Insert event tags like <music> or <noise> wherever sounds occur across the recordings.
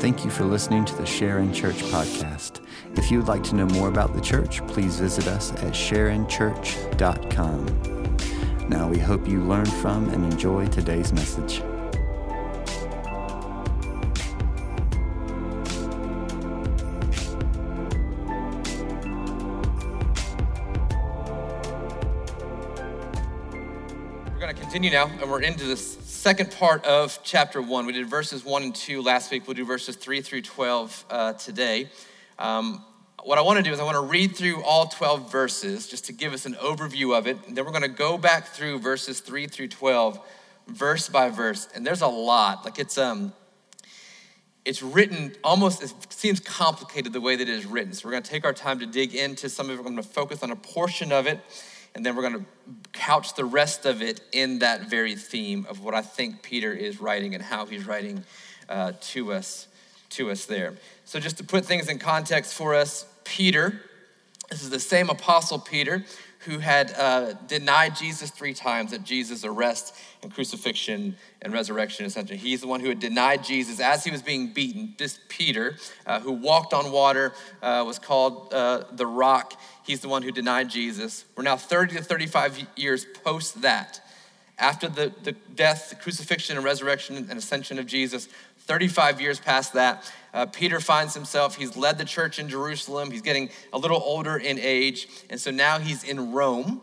Thank you for listening to the Sharon Church podcast. If you would like to know more about the church, please visit us at sharonchurch.com. Now, we hope you learn from and enjoy today's message. We're going to continue now, and we're into this second part of chapter one. We did verses one and two last week. We'll do verses three through 12 uh, today. Um, what I want to do is I want to read through all 12 verses just to give us an overview of it. And then we're going to go back through verses 3 through 12, verse by verse. And there's a lot. Like it's um it's written almost it seems complicated the way that it is written. So we're going to take our time to dig into some of it. We're going to focus on a portion of it and then we're going to couch the rest of it in that very theme of what I think Peter is writing and how he's writing uh, to us to us there. So just to put things in context for us, Peter, this is the same apostle Peter who had uh, denied Jesus three times at Jesus' arrest and crucifixion and resurrection, and ascension. He's the one who had denied Jesus as he was being beaten. This Peter, uh, who walked on water, uh, was called uh, the rock. He's the one who denied Jesus. We're now 30 to 35 years post that. After the, the death, the crucifixion, and resurrection and ascension of Jesus, 35 years past that, uh, Peter finds himself, he's led the church in Jerusalem. He's getting a little older in age. And so now he's in Rome.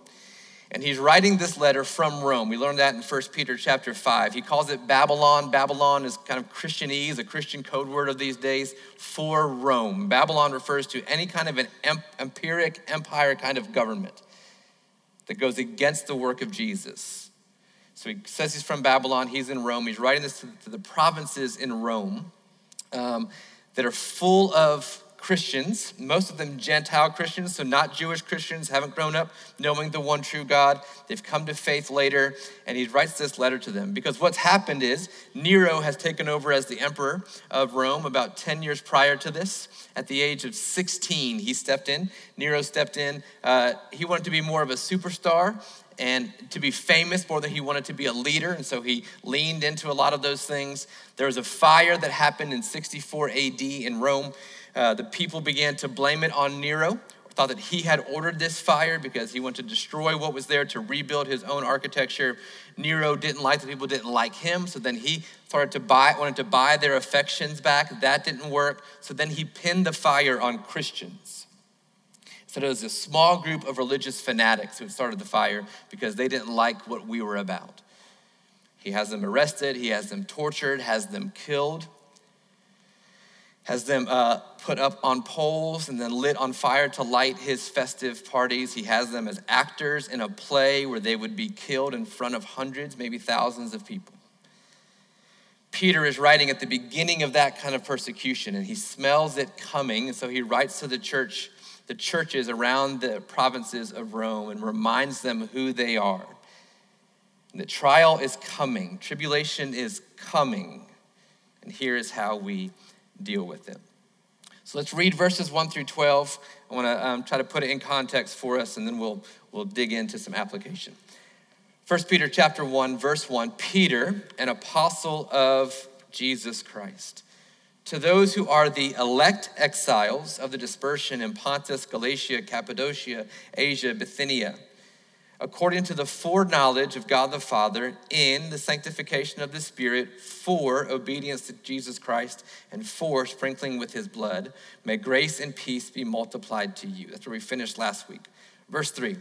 And he's writing this letter from Rome. We learned that in 1 Peter chapter 5. He calls it Babylon. Babylon is kind of Christianese, a Christian code word of these days for Rome. Babylon refers to any kind of an empiric empire kind of government that goes against the work of Jesus. So he says he's from Babylon, he's in Rome. He's writing this to, to the provinces in Rome um, that are full of Christians, most of them Gentile Christians, so not Jewish Christians, haven't grown up knowing the one true God. They've come to faith later, and he writes this letter to them because what's happened is Nero has taken over as the emperor of Rome about 10 years prior to this. At the age of 16, he stepped in. Nero stepped in. Uh, he wanted to be more of a superstar, and to be famous more than he wanted to be a leader. And so he leaned into a lot of those things. There was a fire that happened in 64 AD in Rome. Uh, the people began to blame it on Nero, thought that he had ordered this fire because he wanted to destroy what was there to rebuild his own architecture. Nero didn't like the people didn't like him, so then he started to buy wanted to buy their affections back. That didn't work. So then he pinned the fire on Christians. There was a small group of religious fanatics who started the fire because they didn't like what we were about. He has them arrested, he has them tortured, has them killed, has them uh, put up on poles and then lit on fire to light his festive parties. He has them as actors in a play where they would be killed in front of hundreds, maybe thousands of people. Peter is writing at the beginning of that kind of persecution and he smells it coming. And so he writes to the church the churches around the provinces of Rome and reminds them who they are. And the trial is coming, tribulation is coming, and here is how we deal with it. So let's read verses 1 through 12. I want to um, try to put it in context for us, and then we'll, we'll dig into some application. 1 Peter chapter 1, verse 1 Peter, an apostle of Jesus Christ to those who are the elect exiles of the dispersion in Pontus, Galatia, Cappadocia, Asia, Bithynia, according to the foreknowledge of God the Father, in the sanctification of the Spirit, for obedience to Jesus Christ, and for sprinkling with his blood, may grace and peace be multiplied to you. That's where we finished last week. Verse 3.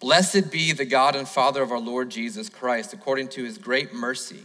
Blessed be the God and Father of our Lord Jesus Christ, according to his great mercy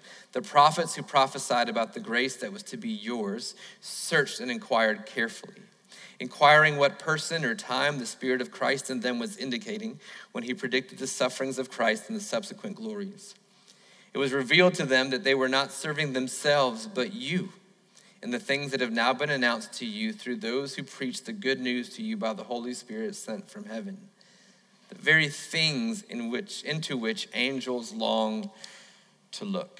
the prophets who prophesied about the grace that was to be yours searched and inquired carefully, inquiring what person or time the Spirit of Christ in them was indicating when he predicted the sufferings of Christ and the subsequent glories. It was revealed to them that they were not serving themselves, but you and the things that have now been announced to you through those who preach the good news to you by the Holy Spirit sent from heaven. The very things in which, into which angels long to look.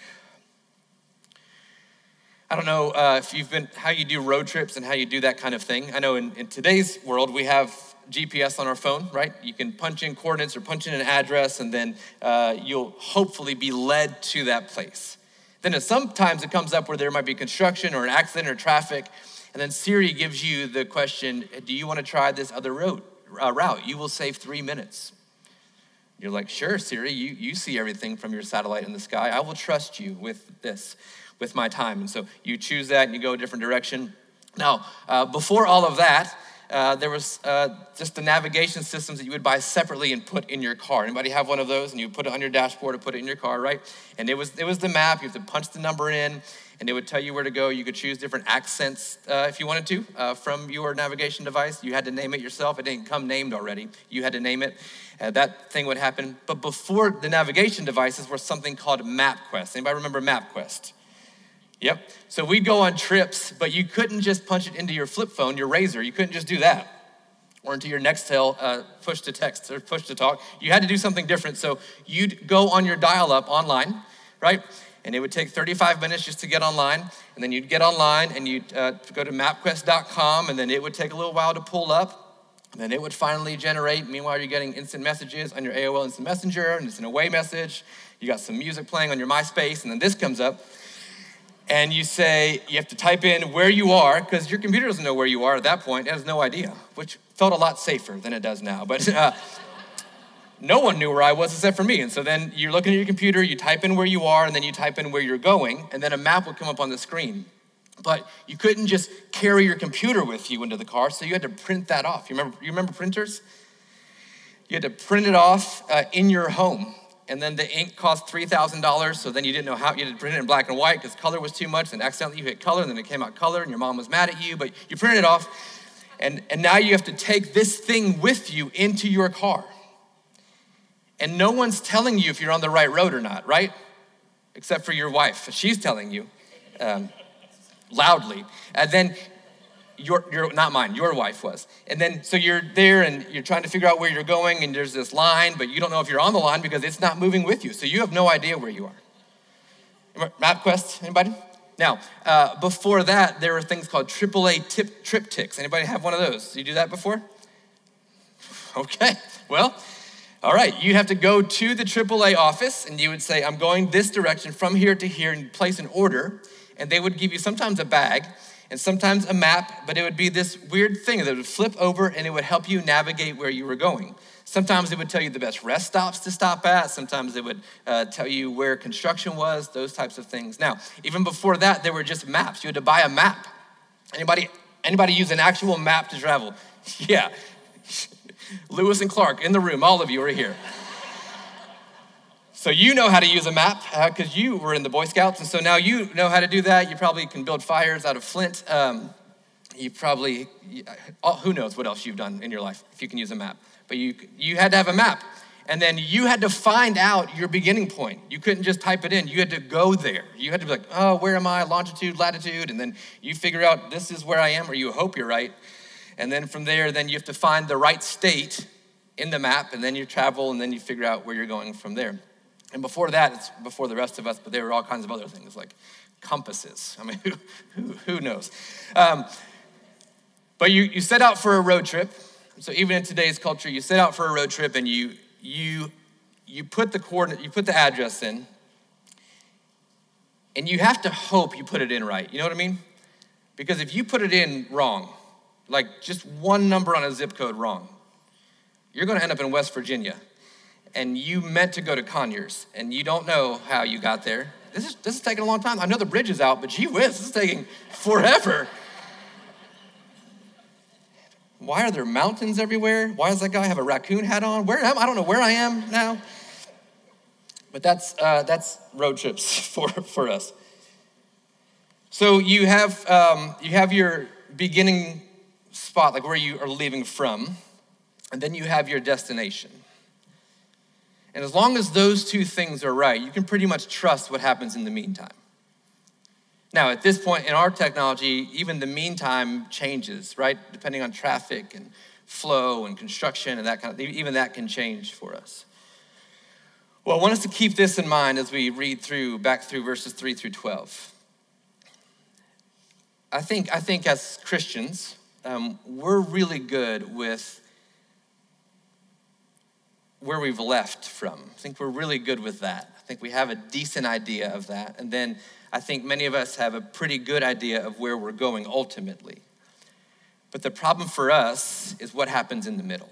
I don't know uh, if you've been, how you do road trips and how you do that kind of thing. I know in, in today's world, we have GPS on our phone, right? You can punch in coordinates or punch in an address, and then uh, you'll hopefully be led to that place. Then sometimes it comes up where there might be construction or an accident or traffic, and then Siri gives you the question, Do you want to try this other road, uh, route? You will save three minutes. You're like, Sure, Siri, you, you see everything from your satellite in the sky. I will trust you with this, with my time. And so you choose that and you go a different direction. Now, uh, before all of that, uh, there was uh, just the navigation systems that you would buy separately and put in your car. Anybody have one of those? And you put it on your dashboard or put it in your car, right? And it was it was the map. You have to punch the number in, and it would tell you where to go. You could choose different accents uh, if you wanted to uh, from your navigation device. You had to name it yourself. It didn't come named already. You had to name it. Uh, that thing would happen. But before the navigation devices was something called MapQuest. Anybody remember MapQuest? Yep. So we'd go on trips, but you couldn't just punch it into your flip phone, your RAZR. You couldn't just do that. Or into your Nextel uh, push to text or push to talk. You had to do something different. So you'd go on your dial up online, right? And it would take 35 minutes just to get online. And then you'd get online and you'd uh, go to mapquest.com, and then it would take a little while to pull up. And then it would finally generate. Meanwhile, you're getting instant messages on your AOL Instant Messenger, and it's an away message. You got some music playing on your MySpace, and then this comes up and you say you have to type in where you are because your computer doesn't know where you are at that point. It has no idea which felt a lot safer than it does now but uh, no one knew where i was except for me. And so then you're looking at your computer you type in where you are and then you type in where you're going and then a map would come up on the screen. But you couldn't just carry your computer with you into the car so you had to print that off. You remember, you remember printers? You had to print it off uh, in your home and then the ink cost $3,000, so then you didn't know how, you had to print it in black and white because color was too much, and accidentally you hit color, and then it came out color, and your mom was mad at you, but you printed it off, and, and now you have to take this thing with you into your car. And no one's telling you if you're on the right road or not, right? Except for your wife. She's telling you um, loudly. And then your, your, not mine, your wife was. And then, so you're there and you're trying to figure out where you're going, and there's this line, but you don't know if you're on the line because it's not moving with you. So you have no idea where you are. MapQuest, anybody? Now, uh, before that, there were things called AAA tip, TripTiks. Anybody have one of those? You do that before? Okay, well, all right, you have to go to the AAA office and you would say, I'm going this direction from here to here and place an order. And they would give you sometimes a bag and sometimes a map, but it would be this weird thing that would flip over and it would help you navigate where you were going. Sometimes it would tell you the best rest stops to stop at. Sometimes it would uh, tell you where construction was, those types of things. Now, even before that, there were just maps. You had to buy a map. Anybody, anybody use an actual map to travel? <laughs> yeah. <laughs> Lewis and Clark in the room, all of you are here. So you know how to use a map because uh, you were in the Boy Scouts, and so now you know how to do that. You probably can build fires out of flint. Um, you probably, uh, who knows what else you've done in your life if you can use a map. But you, you had to have a map. And then you had to find out your beginning point. You couldn't just type it in. You had to go there. You had to be like, oh, where am I? Longitude, latitude. And then you figure out this is where I am, or you hope you're right. And then from there, then you have to find the right state in the map. And then you travel, and then you figure out where you're going from there. And before that, it's before the rest of us, but there were all kinds of other things like compasses. I mean, <laughs> who, who, who knows? Um, but you, you set out for a road trip. So even in today's culture, you set out for a road trip and you, you, you put the coordinate, you put the address in, and you have to hope you put it in right. You know what I mean? Because if you put it in wrong, like just one number on a zip code wrong, you're going to end up in West Virginia and you meant to go to Conyers and you don't know how you got there, this is, this is taking a long time. I know the bridge is out, but gee whiz, this is taking forever. Why are there mountains everywhere? Why does that guy have a raccoon hat on? Where am I? I don't know where I am now. But that's, uh, that's road trips <laughs> for, for us. So you have, um, you have your beginning spot, like where you are leaving from, and then you have your destination. And as long as those two things are right, you can pretty much trust what happens in the meantime. Now, at this point in our technology, even the meantime changes, right? Depending on traffic and flow and construction and that kind of even that can change for us. Well, I want us to keep this in mind as we read through back through verses 3 through 12. I think, I think as Christians, um, we're really good with where we've left from. I think we're really good with that. I think we have a decent idea of that. And then I think many of us have a pretty good idea of where we're going ultimately. But the problem for us is what happens in the middle.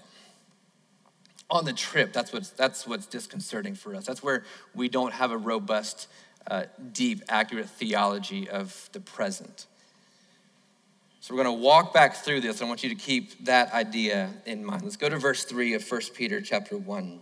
On the trip, that's what's, that's what's disconcerting for us. That's where we don't have a robust, uh, deep, accurate theology of the present. So we're going to walk back through this. I want you to keep that idea in mind. Let's go to verse 3 of 1 Peter chapter 1.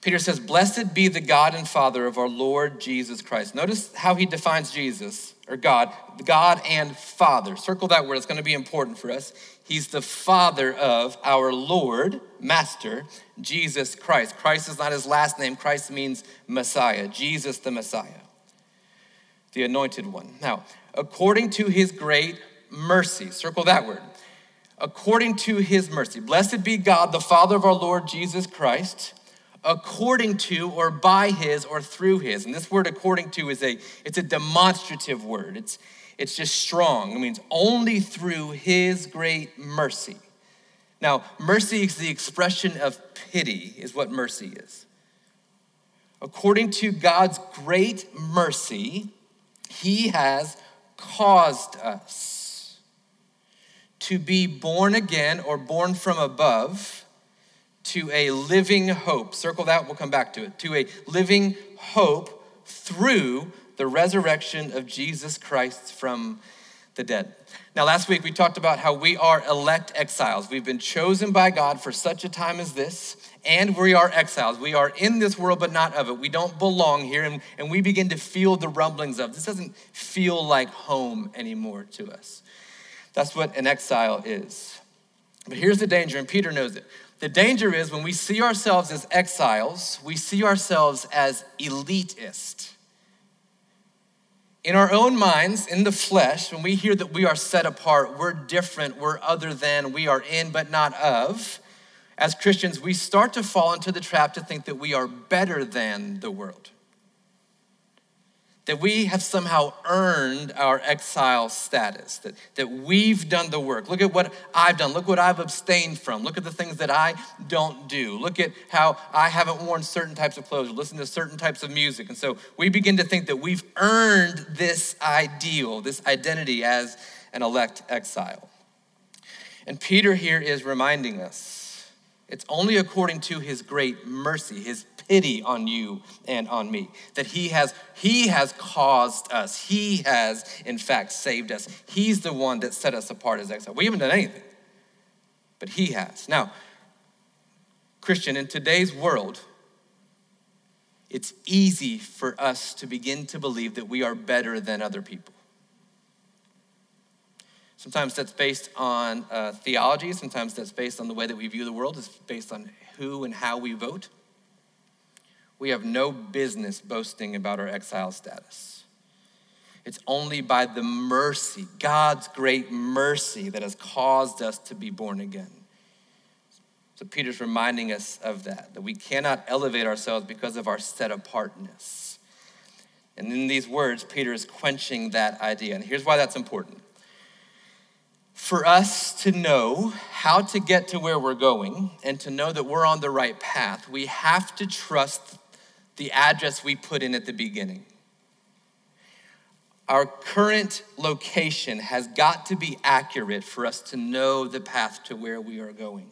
Peter says, Blessed be the God and Father of our Lord Jesus Christ. Notice how he defines Jesus, or God, God and Father. Circle that word, it's going to be important for us. He's the Father of our Lord, Master, Jesus Christ. Christ is not his last name, Christ means Messiah, Jesus the Messiah, the anointed one. Now, according to his great mercy. Circle that word. According to his mercy. Blessed be God, the Father of our Lord Jesus Christ, according to or by his or through his. And this word according to is a it's a demonstrative word. It's it's just strong. It means only through his great mercy. Now, mercy is the expression of pity, is what mercy is. According to God's great mercy, he has caused us to be born again or born from above to a living hope. Circle that, we'll come back to it. To a living hope through the resurrection of Jesus Christ from the dead. Now, last week we talked about how we are elect exiles. We've been chosen by God for such a time as this, and we are exiles. We are in this world, but not of it. We don't belong here, and, and we begin to feel the rumblings of this doesn't feel like home anymore to us. That's what an exile is. But here's the danger, and Peter knows it. The danger is when we see ourselves as exiles, we see ourselves as elitist. In our own minds, in the flesh, when we hear that we are set apart, we're different, we're other than, we are in but not of, as Christians, we start to fall into the trap to think that we are better than the world that we have somehow earned our exile status, that, that we've done the work. Look at what I've done. Look what I've abstained from. Look at the things that I don't do. Look at how I haven't worn certain types of clothes or listened to certain types of music. And so we begin to think that we've earned this ideal, this identity as an elect exile. And Peter here is reminding us it's only according to his great mercy, his pity on you and on me. That he has he has caused us. He has in fact saved us. He's the one that set us apart as exile. We haven't done anything. But he has. Now, Christian, in today's world, it's easy for us to begin to believe that we are better than other people. Sometimes that's based on uh, theology, sometimes that's based on the way that we view the world, it's based on who and how we vote we have no business boasting about our exile status. It's only by the mercy, God's great mercy, that has caused us to be born again. So Peter's reminding us of that, that we cannot elevate ourselves because of our set apartness. And in these words, Peter is quenching that idea. And here's why that's important. For us to know how to get to where we're going and to know that we're on the right path, we have to trust the address we put in at the beginning. Our current location has got to be accurate for us to know the path to where we are going.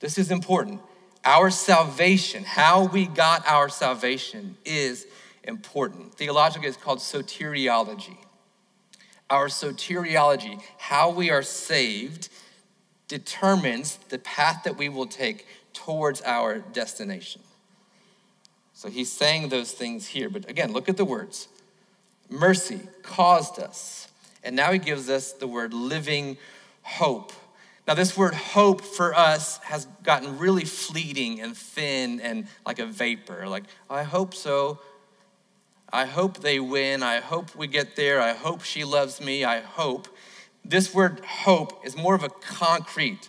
This is important. Our salvation, how we got our salvation, is important. Theologically, it's called soteriology. Our soteriology, how we are saved, determines the path that we will take towards our destination. So he's saying those things here. But again, look at the words mercy caused us. And now he gives us the word living hope. Now, this word hope for us has gotten really fleeting and thin and like a vapor. Like, I hope so. I hope they win. I hope we get there. I hope she loves me. I hope. This word hope is more of a concrete.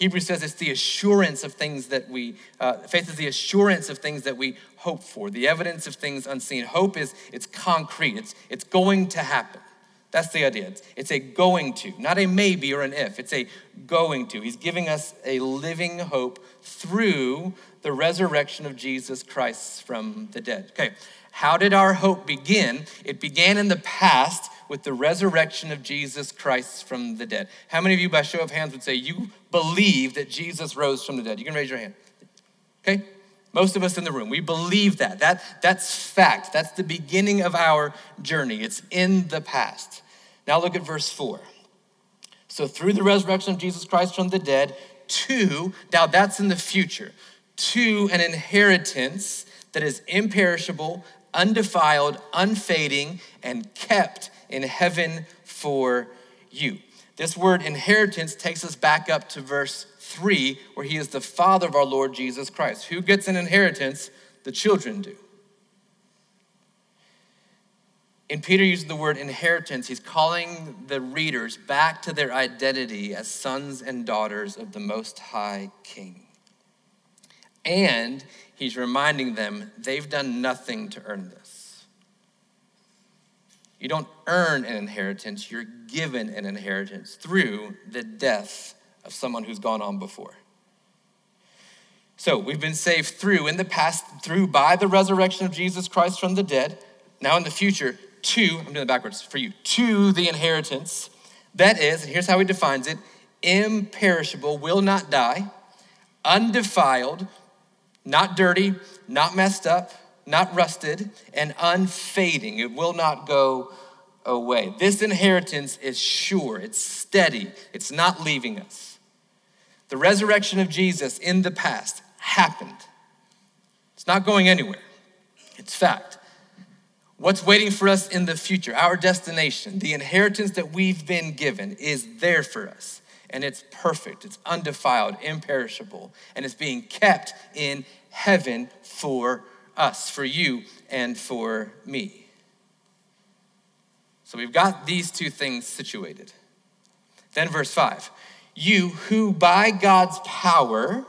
Hebrews says it's the assurance of things that we, uh, faith is the assurance of things that we hope for, the evidence of things unseen. Hope is, it's concrete, it's, it's going to happen. That's the idea. It's, it's a going to, not a maybe or an if. It's a going to. He's giving us a living hope through the resurrection of Jesus Christ from the dead. Okay, how did our hope begin? It began in the past with the resurrection of Jesus Christ from the dead. How many of you, by show of hands, would say you believe that Jesus rose from the dead? You can raise your hand. Okay? Most of us in the room, we believe that. that. That's fact. That's the beginning of our journey. It's in the past. Now look at verse 4. So, through the resurrection of Jesus Christ from the dead, to, now that's in the future, to an inheritance that is imperishable, undefiled, unfading, and kept in heaven for you. This word inheritance takes us back up to verse 3, where he is the Father of our Lord Jesus Christ. Who gets an inheritance? The children do. In Peter using the word inheritance, he's calling the readers back to their identity as sons and daughters of the Most High King. And he's reminding them they've done nothing to earn this. You don't earn an inheritance, you're given an inheritance through the death of someone who's gone on before. So we've been saved through, in the past, through by the resurrection of Jesus Christ from the dead. Now in the future, to, I'm doing it backwards for you, to the inheritance that is, and here's how he defines it imperishable, will not die, undefiled, not dirty, not messed up, not rusted, and unfading. It will not go away. This inheritance is sure, it's steady, it's not leaving us. The resurrection of Jesus in the past happened. It's not going anywhere. It's fact. What's waiting for us in the future, our destination, the inheritance that we've been given is there for us. And it's perfect, it's undefiled, imperishable, and it's being kept in heaven for us, for you, and for me. So we've got these two things situated. Then, verse 5 you who by God's power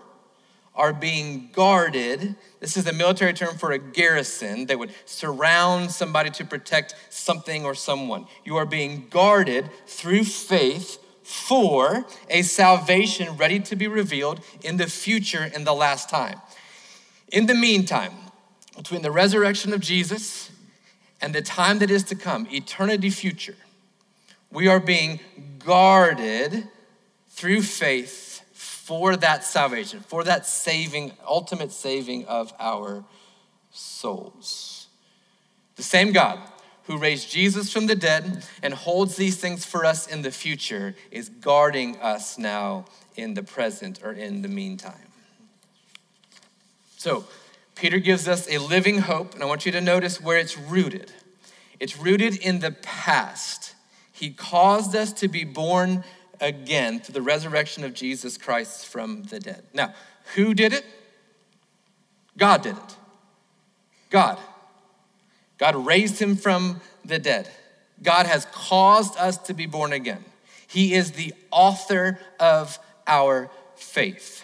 are being guarded. This is a military term for a garrison that would surround somebody to protect something or someone. You are being guarded through faith for a salvation ready to be revealed in the future in the last time. In the meantime, between the resurrection of Jesus and the time that is to come, eternity future, we are being guarded through faith for that salvation, for that saving, ultimate saving of our souls. The same God who raised Jesus from the dead and holds these things for us in the future is guarding us now in the present or in the meantime. So, Peter gives us a living hope, and I want you to notice where it's rooted. It's rooted in the past. He caused us to be born again through the resurrection of Jesus Christ from the dead. Now, who did it? God did it. God. God raised him from the dead. God has caused us to be born again. He is the author of our faith.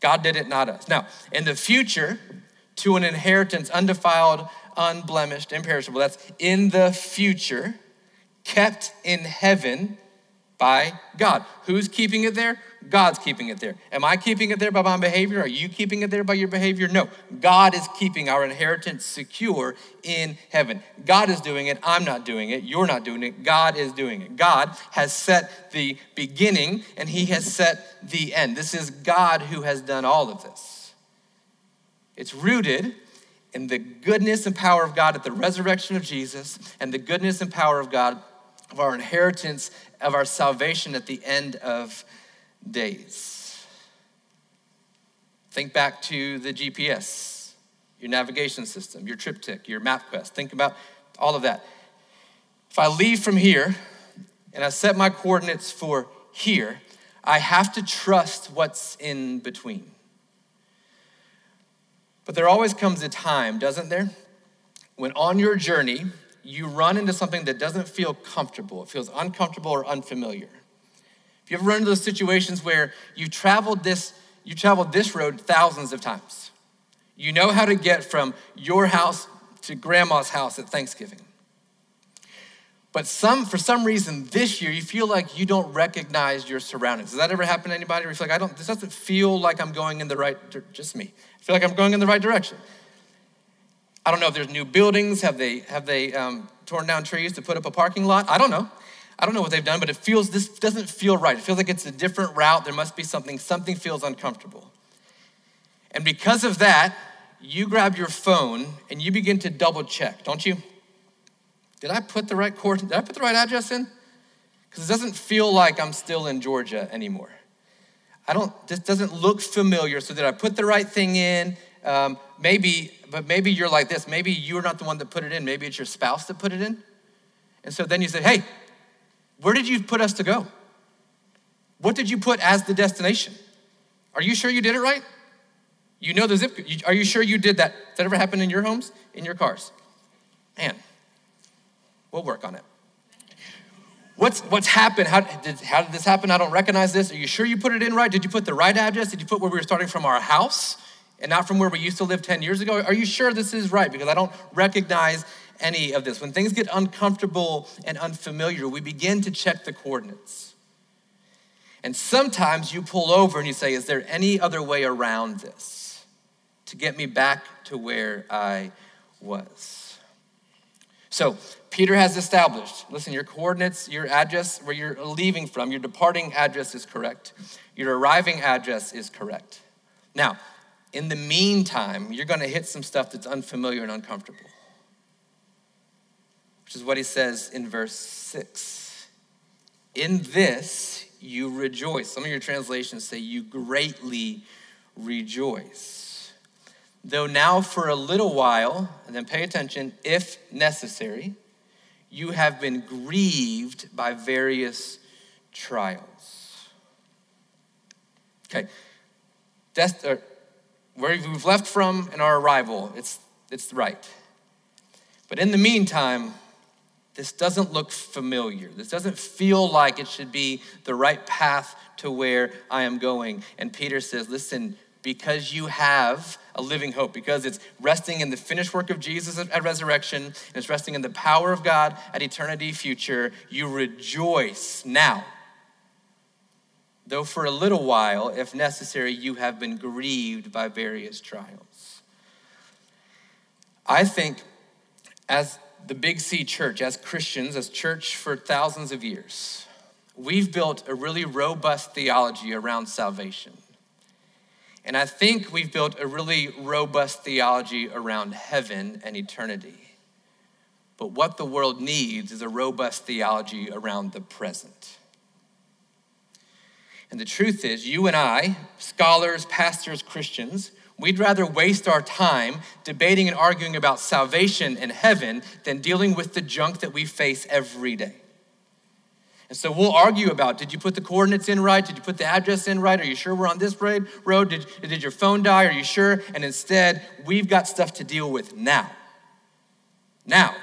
God did it, not us. Now, in the future, to an inheritance undefiled, unblemished, imperishable, that's in the future, kept in heaven by God. Who's keeping it there? God's keeping it there. Am I keeping it there by my behavior? Are you keeping it there by your behavior? No. God is keeping our inheritance secure in heaven. God is doing it. I'm not doing it. You're not doing it. God is doing it. God has set the beginning and He has set the end. This is God who has done all of this. It's rooted in the goodness and power of God at the resurrection of Jesus and the goodness and power of God of our inheritance, of our salvation at the end of days. Think back to the GPS, your navigation system, your TripTik, your MapQuest. Think about all of that. If I leave from here and I set my coordinates for here, I have to trust what's in between. But there always comes a time, doesn't there, when on your journey you run into something that doesn't feel comfortable. It feels uncomfortable or unfamiliar. If you ever run into those situations where you traveled this, you traveled this road thousands of times. You know how to get from your house to grandma's house at Thanksgiving. But some, for some reason this year, you feel like you don't recognize your surroundings. Does that ever happen to anybody? Where you feel like, I don't, this doesn't feel like I'm going in the right, just me. I feel like I'm going in the right direction. I don't know if there's new buildings. Have they, have they um, torn down trees to put up a parking lot? I don't know. I don't know what they've done, but it feels, this doesn't feel right. It feels like it's a different route. There must be something, something feels uncomfortable. And because of that, you grab your phone and you begin to double check, don't you? Did I put the right course? Did I put the right address in? Because it doesn't feel like I'm still in Georgia anymore. I don't, this doesn't look familiar. So did I put the right thing in? Um, maybe, but maybe you're like this. Maybe you're not the one that put it in. Maybe it's your spouse that put it in. And so then you say, hey, where did you put us to go? What did you put as the destination? Are you sure you did it right? You know the zip. code. Are you sure you did that? Does that ever happen in your homes, in your cars? Man, we'll work on it. What's, what's happened? How did, how did this happen? I don't recognize this. Are you sure you put it in right? Did you put the right address? Did you put where we were starting from our house and not from where we used to live 10 years ago? Are you sure this is right? Because I don't recognize any of this. When things get uncomfortable and unfamiliar, we begin to check the coordinates. And sometimes you pull over and you say, Is there any other way around this to get me back to where I was? So, Peter has established listen, your coordinates, your address, where you're leaving from, your departing address is correct, your arriving address is correct. Now, in the meantime, you're going to hit some stuff that's unfamiliar and uncomfortable, which is what he says in verse 6. In this you rejoice. Some of your translations say you greatly rejoice. Though now for a little while, and then pay attention, if necessary, you have been grieved by various trials. Okay, Dest- where we've left from in our arrival, it's, it's right. But in the meantime, this doesn't look familiar. This doesn't feel like it should be the right path to where I am going. And Peter says, Listen, because you have a living hope, because it's resting in the finished work of Jesus at resurrection, and it's resting in the power of God at eternity future, you rejoice now. Though for a little while, if necessary, you have been grieved by various trials. I think as the Big C church, as Christians, as church for thousands of years, we've built a really robust theology around salvation. And I think we've built a really robust theology around heaven and eternity. But what the world needs is a robust theology around the present. And the truth is, you and I, scholars, pastors, Christians, we'd rather waste our time debating and arguing about salvation and heaven than dealing with the junk that we face every day. And so we'll argue about did you put the coordinates in right? Did you put the address in right? Are you sure we're on this road? Did, did your phone die? Are you sure? And instead, we've got stuff to deal with now. Now.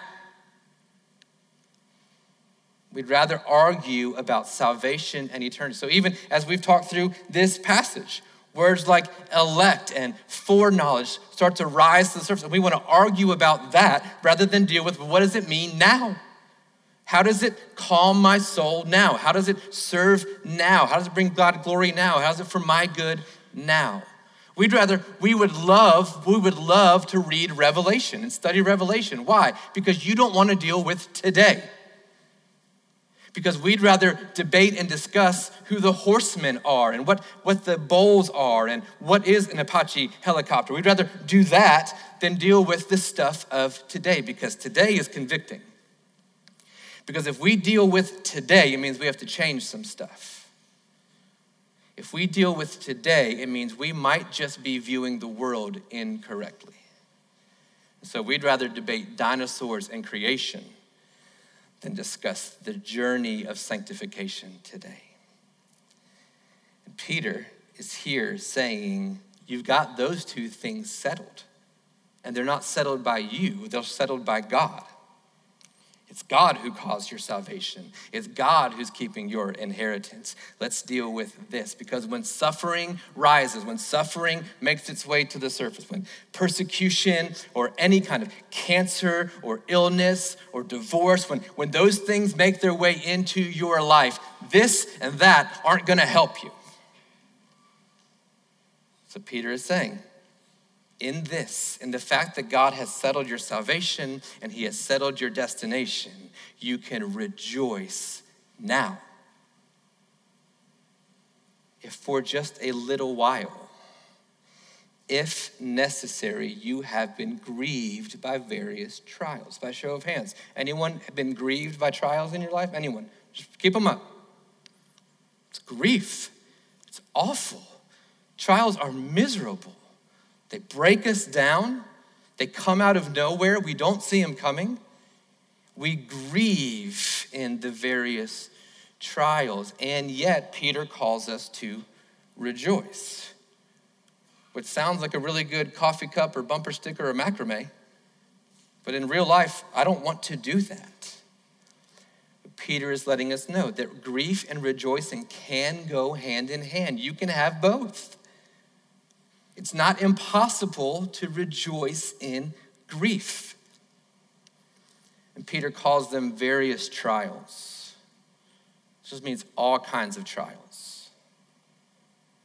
We'd rather argue about salvation and eternity. So even as we've talked through this passage, words like elect and foreknowledge start to rise to the surface. And we want to argue about that rather than deal with what does it mean now? How does it calm my soul now? How does it serve now? How does it bring God glory now? How is it for my good now? We'd rather, we would love, we would love to read Revelation and study Revelation. Why? Because you don't want to deal with today. Because we'd rather debate and discuss who the horsemen are and what, what the bowls are and what is an Apache helicopter. We'd rather do that than deal with the stuff of today because today is convicting. Because if we deal with today, it means we have to change some stuff. If we deal with today, it means we might just be viewing the world incorrectly. So we'd rather debate dinosaurs and creation than discuss the journey of sanctification today. And Peter is here saying, You've got those two things settled. And they're not settled by you, they're settled by God. It's God who caused your salvation. It's God who's keeping your inheritance. Let's deal with this because when suffering rises, when suffering makes its way to the surface, when persecution or any kind of cancer or illness or divorce, when, when those things make their way into your life, this and that aren't going to help you. So Peter is saying, in this, in the fact that God has settled your salvation and He has settled your destination, you can rejoice now. If for just a little while, if necessary, you have been grieved by various trials. By show of hands, anyone been grieved by trials in your life? Anyone? Just keep them up. It's grief, it's awful. Trials are miserable. They break us down. They come out of nowhere. We don't see them coming. We grieve in the various trials. And yet, Peter calls us to rejoice, which sounds like a really good coffee cup or bumper sticker or macrame. But in real life, I don't want to do that. Peter is letting us know that grief and rejoicing can go hand in hand. You can have both. It's not impossible to rejoice in grief. And Peter calls them various trials. This just means all kinds of trials.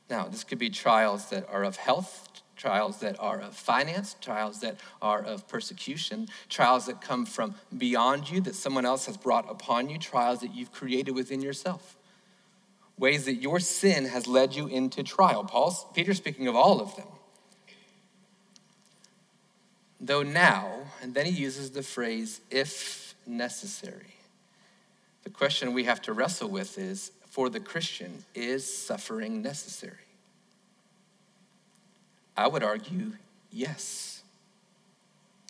Now, this could be trials that are of health, trials that are of finance, trials that are of persecution, trials that come from beyond you, that someone else has brought upon you, trials that you've created within yourself ways that your sin has led you into trial. Paul's Peter's speaking of all of them. Though now, and then he uses the phrase if necessary. The question we have to wrestle with is for the Christian, is suffering necessary? I would argue yes,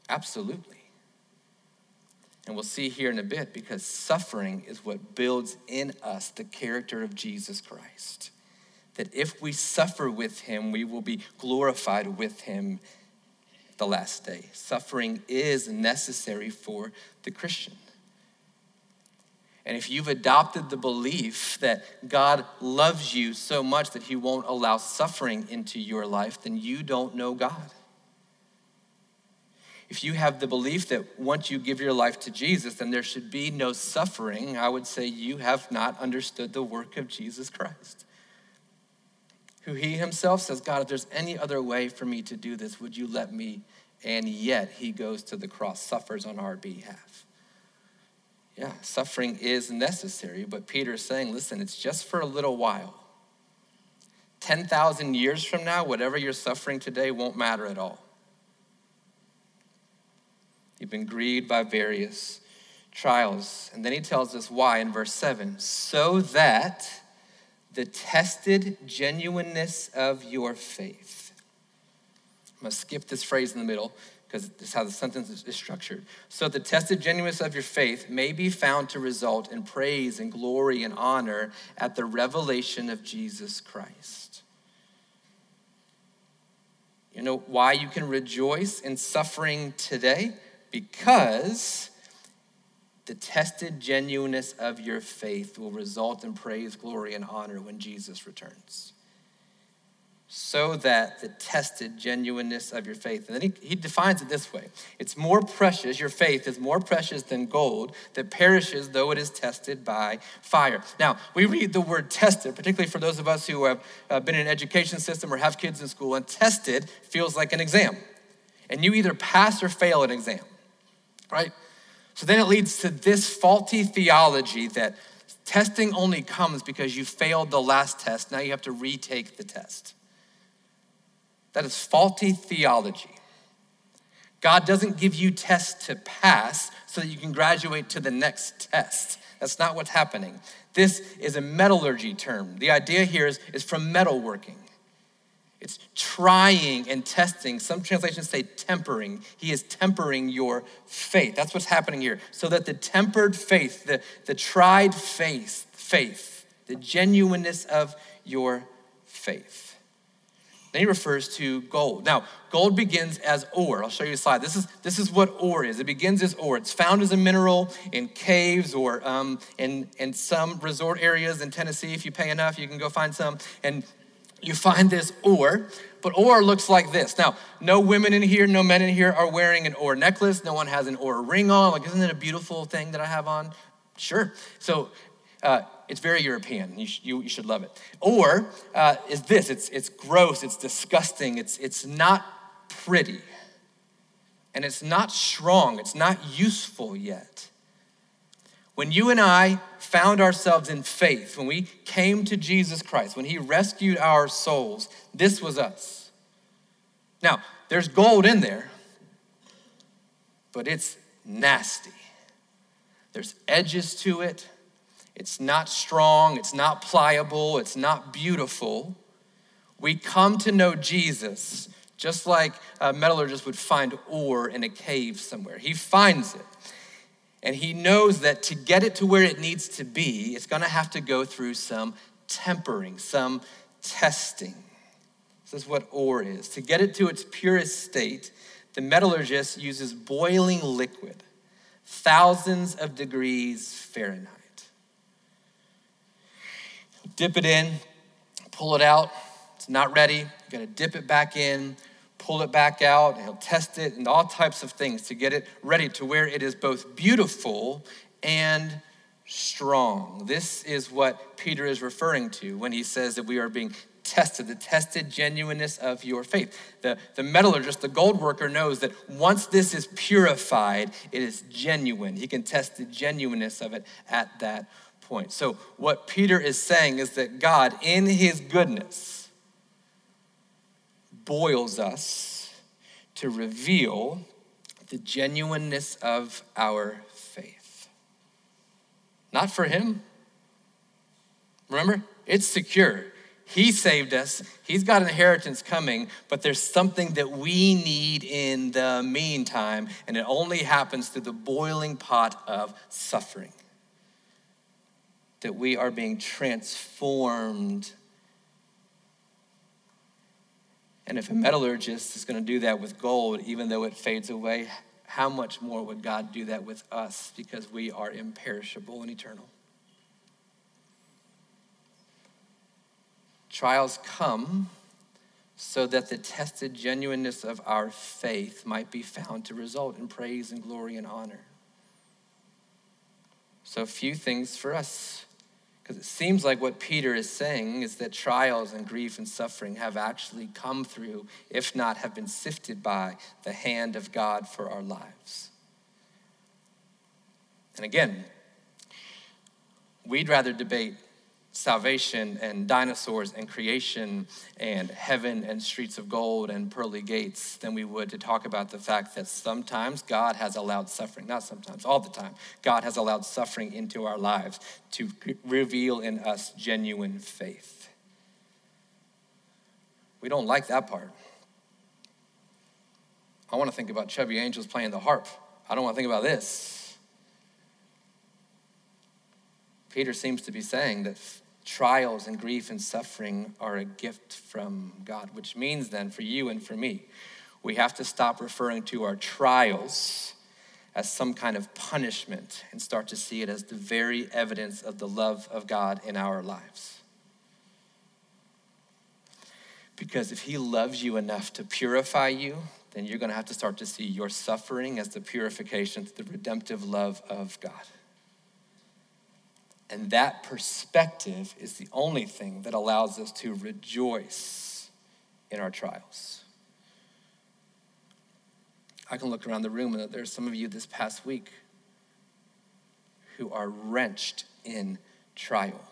absolutely. And we'll see here in a bit because suffering is what builds in us the character of Jesus Christ. That if we suffer with him, we will be glorified with him the last day. Suffering is necessary for the Christian. And if you've adopted the belief that God loves you so much that he won't allow suffering into your life, then you don't know God if you have the belief that once you give your life to Jesus, then there should be no suffering, I would say you have not understood the work of Jesus Christ. Who he himself says, God, if there's any other way for me to do this, would you let me? And yet he goes to the cross, suffers on our behalf. Yeah, suffering is necessary, but Peter is saying, listen, it's just for a little while. 10,000 years from now, whatever you're suffering today won't matter at all. You've been grieved by various trials. And then he tells us why in verse 7 so that the tested genuineness of your faith. I'm going to skip this phrase in the middle because this is how the sentence is structured. So the tested genuineness of your faith may be found to result in praise and glory and honor at the revelation of Jesus Christ. You know why you can rejoice in suffering today? Because the tested genuineness of your faith will result in praise, glory, and honor when Jesus returns. So that the tested genuineness of your faith. And then he, he defines it this way it's more precious, your faith is more precious than gold that perishes though it is tested by fire. Now, we read the word tested, particularly for those of us who have uh, been in an education system or have kids in school, and tested feels like an exam. And you either pass or fail an exam right? So then it leads to this faulty theology that testing only comes because you failed the last test. Now you have to retake the test. That is faulty theology. God doesn't give you tests to pass so that you can graduate to the next test. That's not what's happening. This is a metallurgy term. The idea here is, is from metalworking. It's trying and testing. Some translations say tempering. He is tempering your faith. That's what's happening here. So that the tempered faith, the, the tried faith, faith, the genuineness of your faith. Then he refers to gold. Now, gold begins as ore. I'll show you a slide. This is, this is what ore is. It begins as ore. It's found as a mineral in caves or um, in, in some resort areas in Tennessee. If you pay enough, you can go find some. And you find this ore, but ore looks like this. Now, no women in here, no men in here are wearing an ore necklace. No one has an ore ring on. Like, isn't it a beautiful thing that I have on? Sure. So, uh, it's very European. You, sh- you, you should love it. Or uh, is this it's, it's gross, it's disgusting, it's, it's not pretty, and it's not strong, it's not useful yet. When you and I found ourselves in faith, when we came to Jesus Christ, when He rescued our souls, this was us. Now, there's gold in there, but it's nasty. There's edges to it. It's not strong, it's not pliable, it's not beautiful. We come to know Jesus just like a metallurgist would find ore in a cave somewhere. He finds it. And he knows that to get it to where it needs to be, it's gonna have to go through some tempering, some testing. This is what ore is. To get it to its purest state, the metallurgist uses boiling liquid, thousands of degrees Fahrenheit dip it in, pull it out. It's not ready. You gotta dip it back in, pull it back out, he'll test it and all types of things to get it ready to where it is both beautiful and strong. This is what Peter is referring to when he says that we are being tested, the tested genuineness of your faith. The, the metallurgist, the gold worker, knows that once this is purified, it is genuine. He can test the genuineness of it at that point. So, what Peter is saying is that God, in his goodness, boils us to reveal the genuineness of our faith. Not for him. Remember, it's secure. He saved us. He's got an inheritance coming, but there's something that we need in the meantime, and it only happens through the boiling pot of suffering that we are being transformed. And if a metallurgist is going to do that with gold, even though it fades away, how much more would God do that with us because we are imperishable and eternal? Trials come so that the tested genuineness of our faith might be found to result in praise and glory and honor. So, few things for us because it seems like what Peter is saying is that trials and grief and suffering have actually come through, if not have been sifted by, the hand of God for our lives. And again, we'd rather debate salvation and dinosaurs and creation and heaven and streets of gold and pearly gates than we would to talk about the fact that sometimes God has allowed suffering, not sometimes, all the time, God has allowed suffering into our lives to reveal in us genuine faith. We don't like that part. I want to think about chubby angels playing the harp. I don't want to think about this. Peter seems to be saying that trials and grief and suffering are a gift from God, which means then for you and for me, we have to stop referring to our trials as some kind of punishment and start to see it as the very evidence of the love of God in our lives. Because if He loves you enough to purify you, then you're going to have to start to see your suffering as the purification to the redemptive love of God. And that perspective is the only thing that allows us to rejoice in our trials. I can look around the room and there's some of you this past week who are wrenched in trial.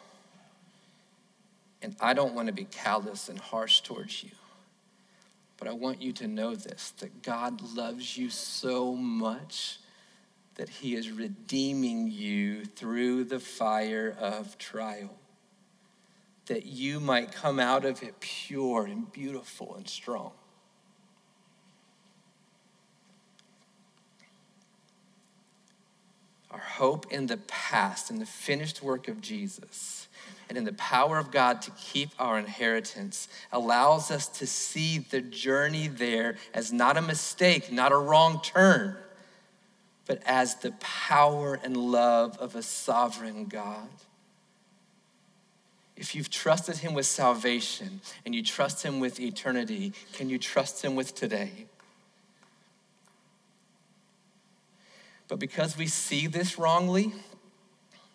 And I don't want to be callous and harsh towards you. But I want you to know this that God loves you so much that he is redeeming you through the fire of trial, that you might come out of it pure and beautiful and strong. Our hope in the past, in the finished work of Jesus, and in the power of God to keep our inheritance allows us to see the journey there as not a mistake, not a wrong turn, but as the power and love of a sovereign God. If you've trusted Him with salvation and you trust Him with eternity, can you trust Him with today? But because we see this wrongly,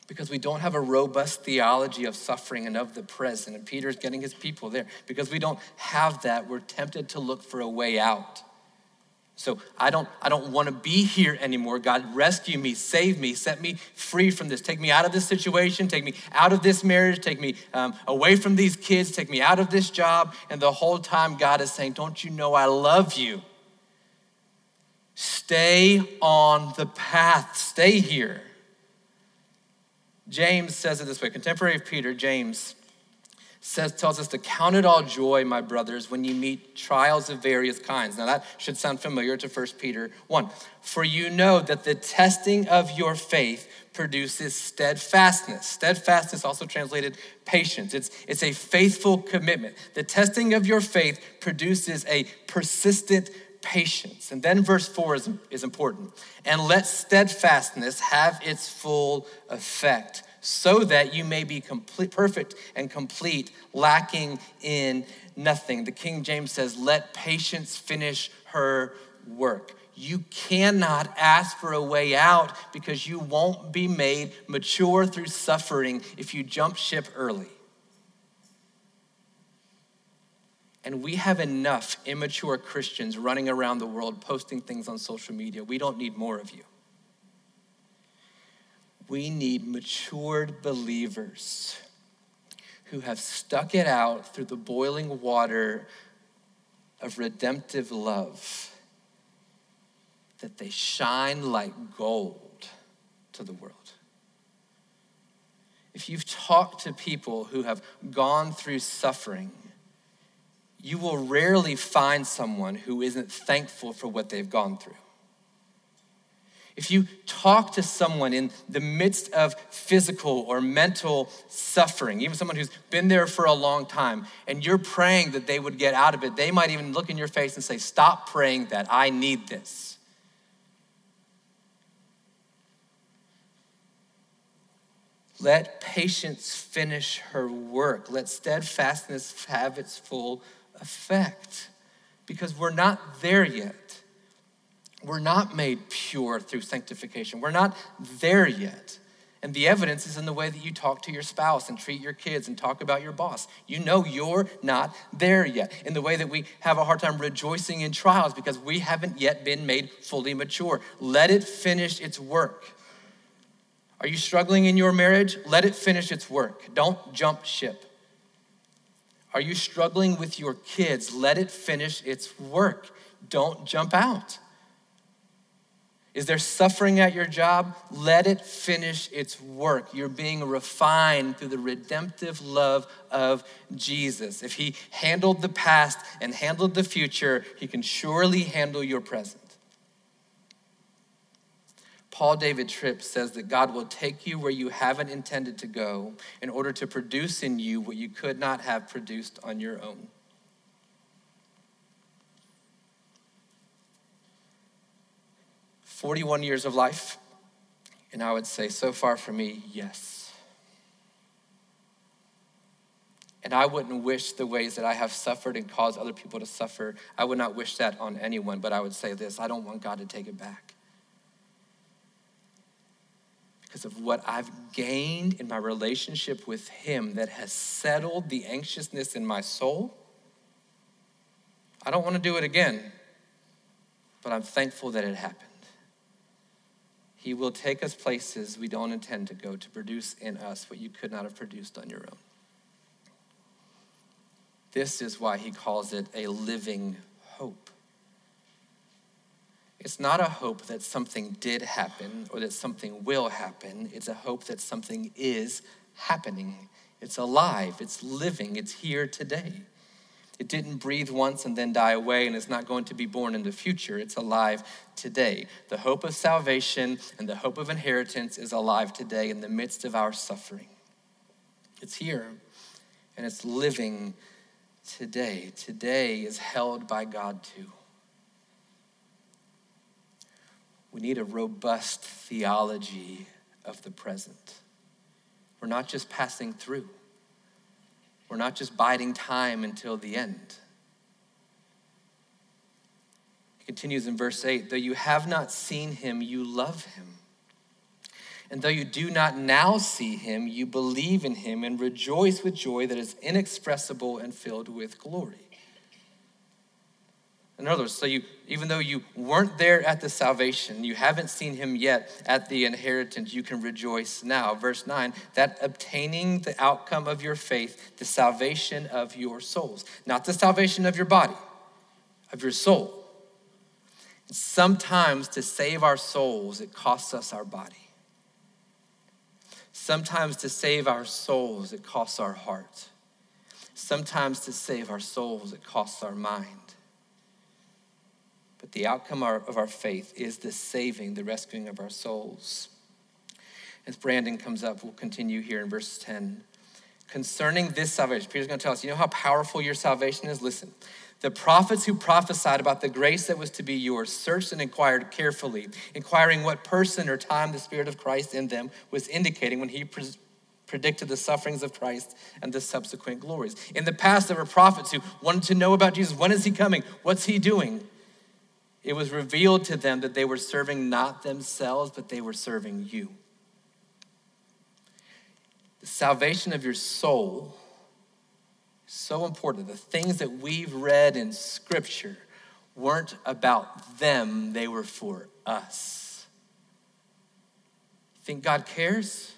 because we don't have a robust theology of suffering and of the present. And Peter's getting his people there. Because we don't have that, we're tempted to look for a way out. So I don't, I don't want to be here anymore. God, rescue me, save me, set me free from this. Take me out of this situation, take me out of this marriage, take me um, away from these kids, take me out of this job. And the whole time, God is saying, Don't you know I love you? Stay on the path, stay here. James says it this way contemporary of Peter, James says, tells us to count it all joy, my brothers, when you meet trials of various kinds. Now, that should sound familiar to 1 Peter 1. For you know that the testing of your faith produces steadfastness. Steadfastness, also translated patience. It's, it's a faithful commitment. The testing of your faith produces a persistent patience. And then verse 4 is, is important. And let steadfastness have its full effect, so that you may be complete, perfect and complete, lacking in nothing. The King James says, Let patience finish her work. You cannot ask for a way out because you won't be made mature through suffering if you jump ship early. And we have enough immature Christians running around the world posting things on social media. We don't need more of you. We need matured believers who have stuck it out through the boiling water of redemptive love, that they shine like gold to the world. If you've talked to people who have gone through suffering, you will rarely find someone who isn't thankful for what they've gone through. If you talk to someone in the midst of physical or mental suffering, even someone who's been there for a long time, and you're praying that they would get out of it, they might even look in your face and say, Stop praying that. I need this. Let patience finish her work. Let steadfastness have its full effect because we're not there yet. We're not made pure through sanctification. We're not there yet. And the evidence is in the way that you talk to your spouse and treat your kids and talk about your boss. You know you're not there yet. In the way that we have a hard time rejoicing in trials because we haven't yet been made fully mature. Let it finish its work. Are you struggling in your marriage? Let it finish its work. Don't jump ship. Are you struggling with your kids? Let it finish its work. Don't jump out. Is there suffering at your job? Let it finish its work. You're being refined through the redemptive love of Jesus. If He handled the past and handled the future, He can surely handle your present. Paul David Tripp says that God will take you where you haven't intended to go in order to produce in you what you could not have produced on your own. Forty-one years of life, and I would say, so far for me, yes. And I wouldn't wish the ways that I have suffered and caused other people to suffer. I would not wish that on anyone, but I would say this I don't want God to take it back because of what I've gained in my relationship with Him that has settled the anxiousness in my soul. I don't want to do it again, but I'm thankful that it happened. He will take us places we don't intend to go to produce in us what you could not have produced on your own. This is why he calls it a living hope. It's not a hope that something did happen or that something will happen. It's a hope that something is happening. It's alive, it's living, it's here today. It didn't breathe once and then die away, and it's not going to be born in the future. It's alive today. The hope of salvation and the hope of inheritance is alive today in the midst of our suffering. It's here, and it's living today. Today is held by God too. We need a robust theology of the present. We're not just passing through. We're not just biding time until the end. He continues in verse 8 though you have not seen him, you love him. And though you do not now see him, you believe in him and rejoice with joy that is inexpressible and filled with glory. In other words, so you, even though you weren't there at the salvation, you haven't seen him yet at the inheritance, you can rejoice now. Verse 9, that obtaining the outcome of your faith, the salvation of your souls, not the salvation of your body, of your soul. Sometimes to save our souls, it costs us our body. Sometimes to save our souls, it costs our heart. Sometimes to save our souls, it costs our mind. But the outcome of our faith is the saving, the rescuing of our souls. As Brandon comes up, we'll continue here in verse 10. Concerning this salvation, Peter's going to tell us, you know how powerful your salvation is? Listen. The prophets who prophesied about the grace that was to be yours searched and inquired carefully, inquiring what person or time the Spirit of Christ in them was indicating when he pre- predicted the sufferings of Christ and the subsequent glories. In the past, there were prophets who wanted to know about Jesus. When is he coming? What's he doing? It was revealed to them that they were serving not themselves, but they were serving you. The salvation of your soul is so important. The things that we've read in Scripture weren't about them, they were for us. Think God cares?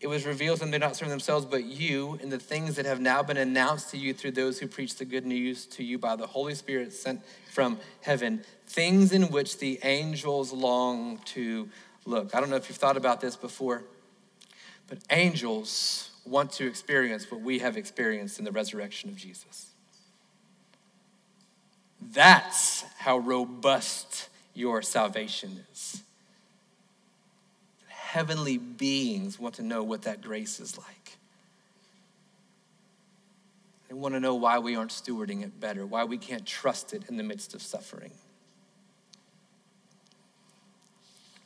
It was revealed to them they not serve themselves, but you, and the things that have now been announced to you through those who preach the good news to you by the Holy Spirit sent from heaven, things in which the angels long to look. I don't know if you've thought about this before, but angels want to experience what we have experienced in the resurrection of Jesus. That's how robust your salvation is heavenly beings want to know what that grace is like. They want to know why we aren't stewarding it better, why we can't trust it in the midst of suffering.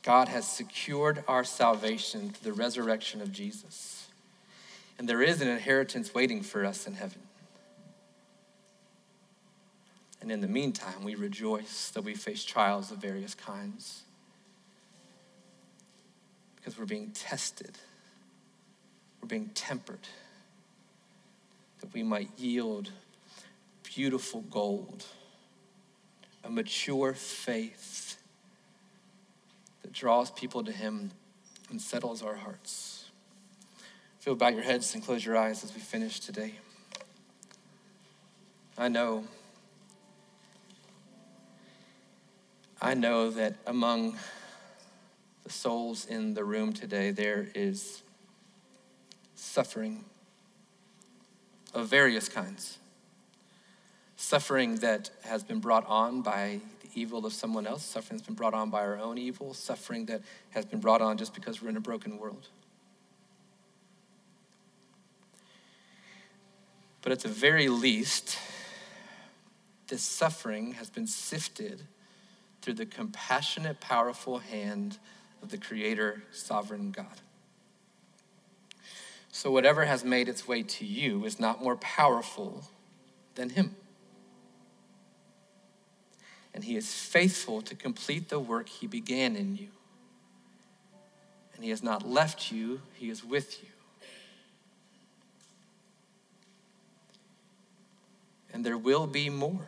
God has secured our salvation through the resurrection of Jesus. And there is an inheritance waiting for us in heaven. And in the meantime, we rejoice that we face trials of various kinds because we're being tested, we're being tempered, that we might yield beautiful gold, a mature faith that draws people to Him and settles our hearts. Feel bow your heads and close your eyes as we finish today. I know. I know that among the souls in the room today, there is suffering of various kinds. Suffering that has been brought on by the evil of someone else, suffering that's been brought on by our own evil, suffering that has been brought on just because we're in a broken world. But at the very least, this suffering has been sifted through the compassionate, powerful hand of the Creator, sovereign God. So, whatever has made its way to you is not more powerful than Him. And He is faithful to complete the work He began in you. And He has not left you, He is with you. And there will be more.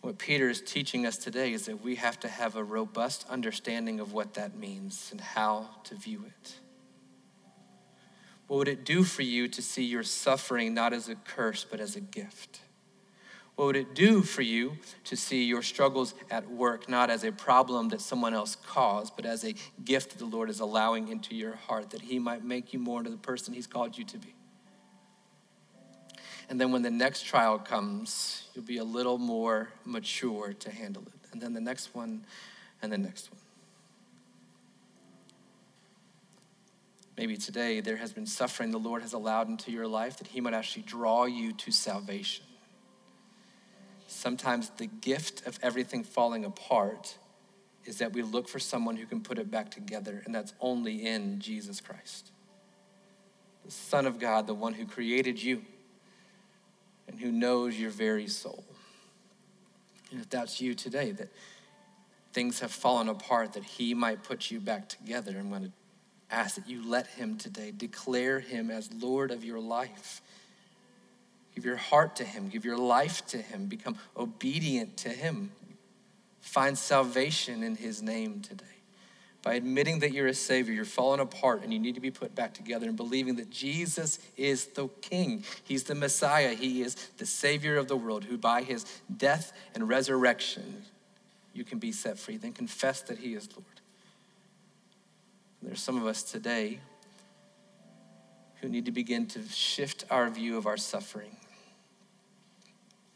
What Peter is teaching us today is that we have to have a robust understanding of what that means and how to view it. What would it do for you to see your suffering not as a curse, but as a gift? What would it do for you to see your struggles at work not as a problem that someone else caused, but as a gift that the Lord is allowing into your heart that He might make you more into the person He's called you to be? And then when the next trial comes, you'll be a little more mature to handle it. And then the next one, and the next one. Maybe today there has been suffering the Lord has allowed into your life that He might actually draw you to salvation. Sometimes the gift of everything falling apart is that we look for someone who can put it back together, and that's only in Jesus Christ. The Son of God, the one who created you and who knows your very soul. And if that's you today, that things have fallen apart, that He might put you back together, I'm going to ask that you let Him today declare Him as Lord of your life. Give your heart to Him, give your life to Him, become obedient to Him. Find salvation in His name today. By admitting that you're a Savior, you're falling apart and you need to be put back together, and believing that Jesus is the King. He's the Messiah. He is the Savior of the world, who by His death and resurrection, you can be set free. Then confess that He is Lord. There's some of us today who need to begin to shift our view of our suffering,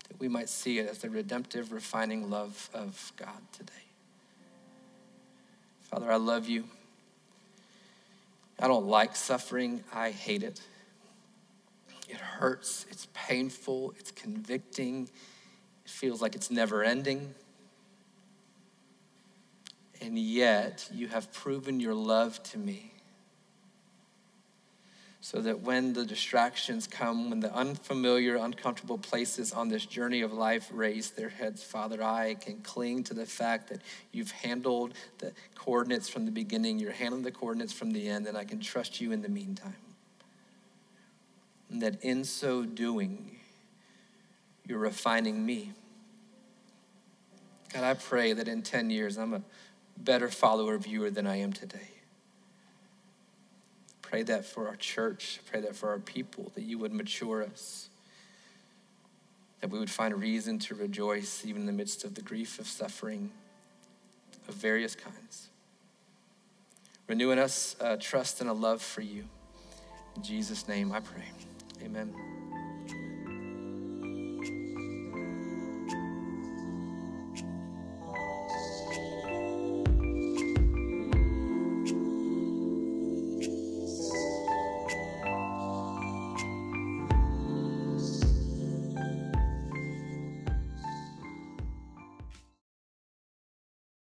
that we might see it as the redemptive, refining love of God today. Father, I love you. I don't like suffering, I hate it. It hurts, it's painful, it's convicting, it feels like it's never ending. And yet, you have proven your love to me. So that when the distractions come, when the unfamiliar, uncomfortable places on this journey of life raise their heads, Father, I can cling to the fact that you've handled the coordinates from the beginning, you're handling the coordinates from the end, and I can trust you in the meantime. And that in so doing, you're refining me. God, I pray that in 10 years, I'm a better follower of you than I am today. Pray that for our church, pray that for our people, that you would mature us, that we would find reason to rejoice even in the midst of the grief of suffering of various kinds. Renew in us a trust and a love for you. In Jesus' name I pray. Amen.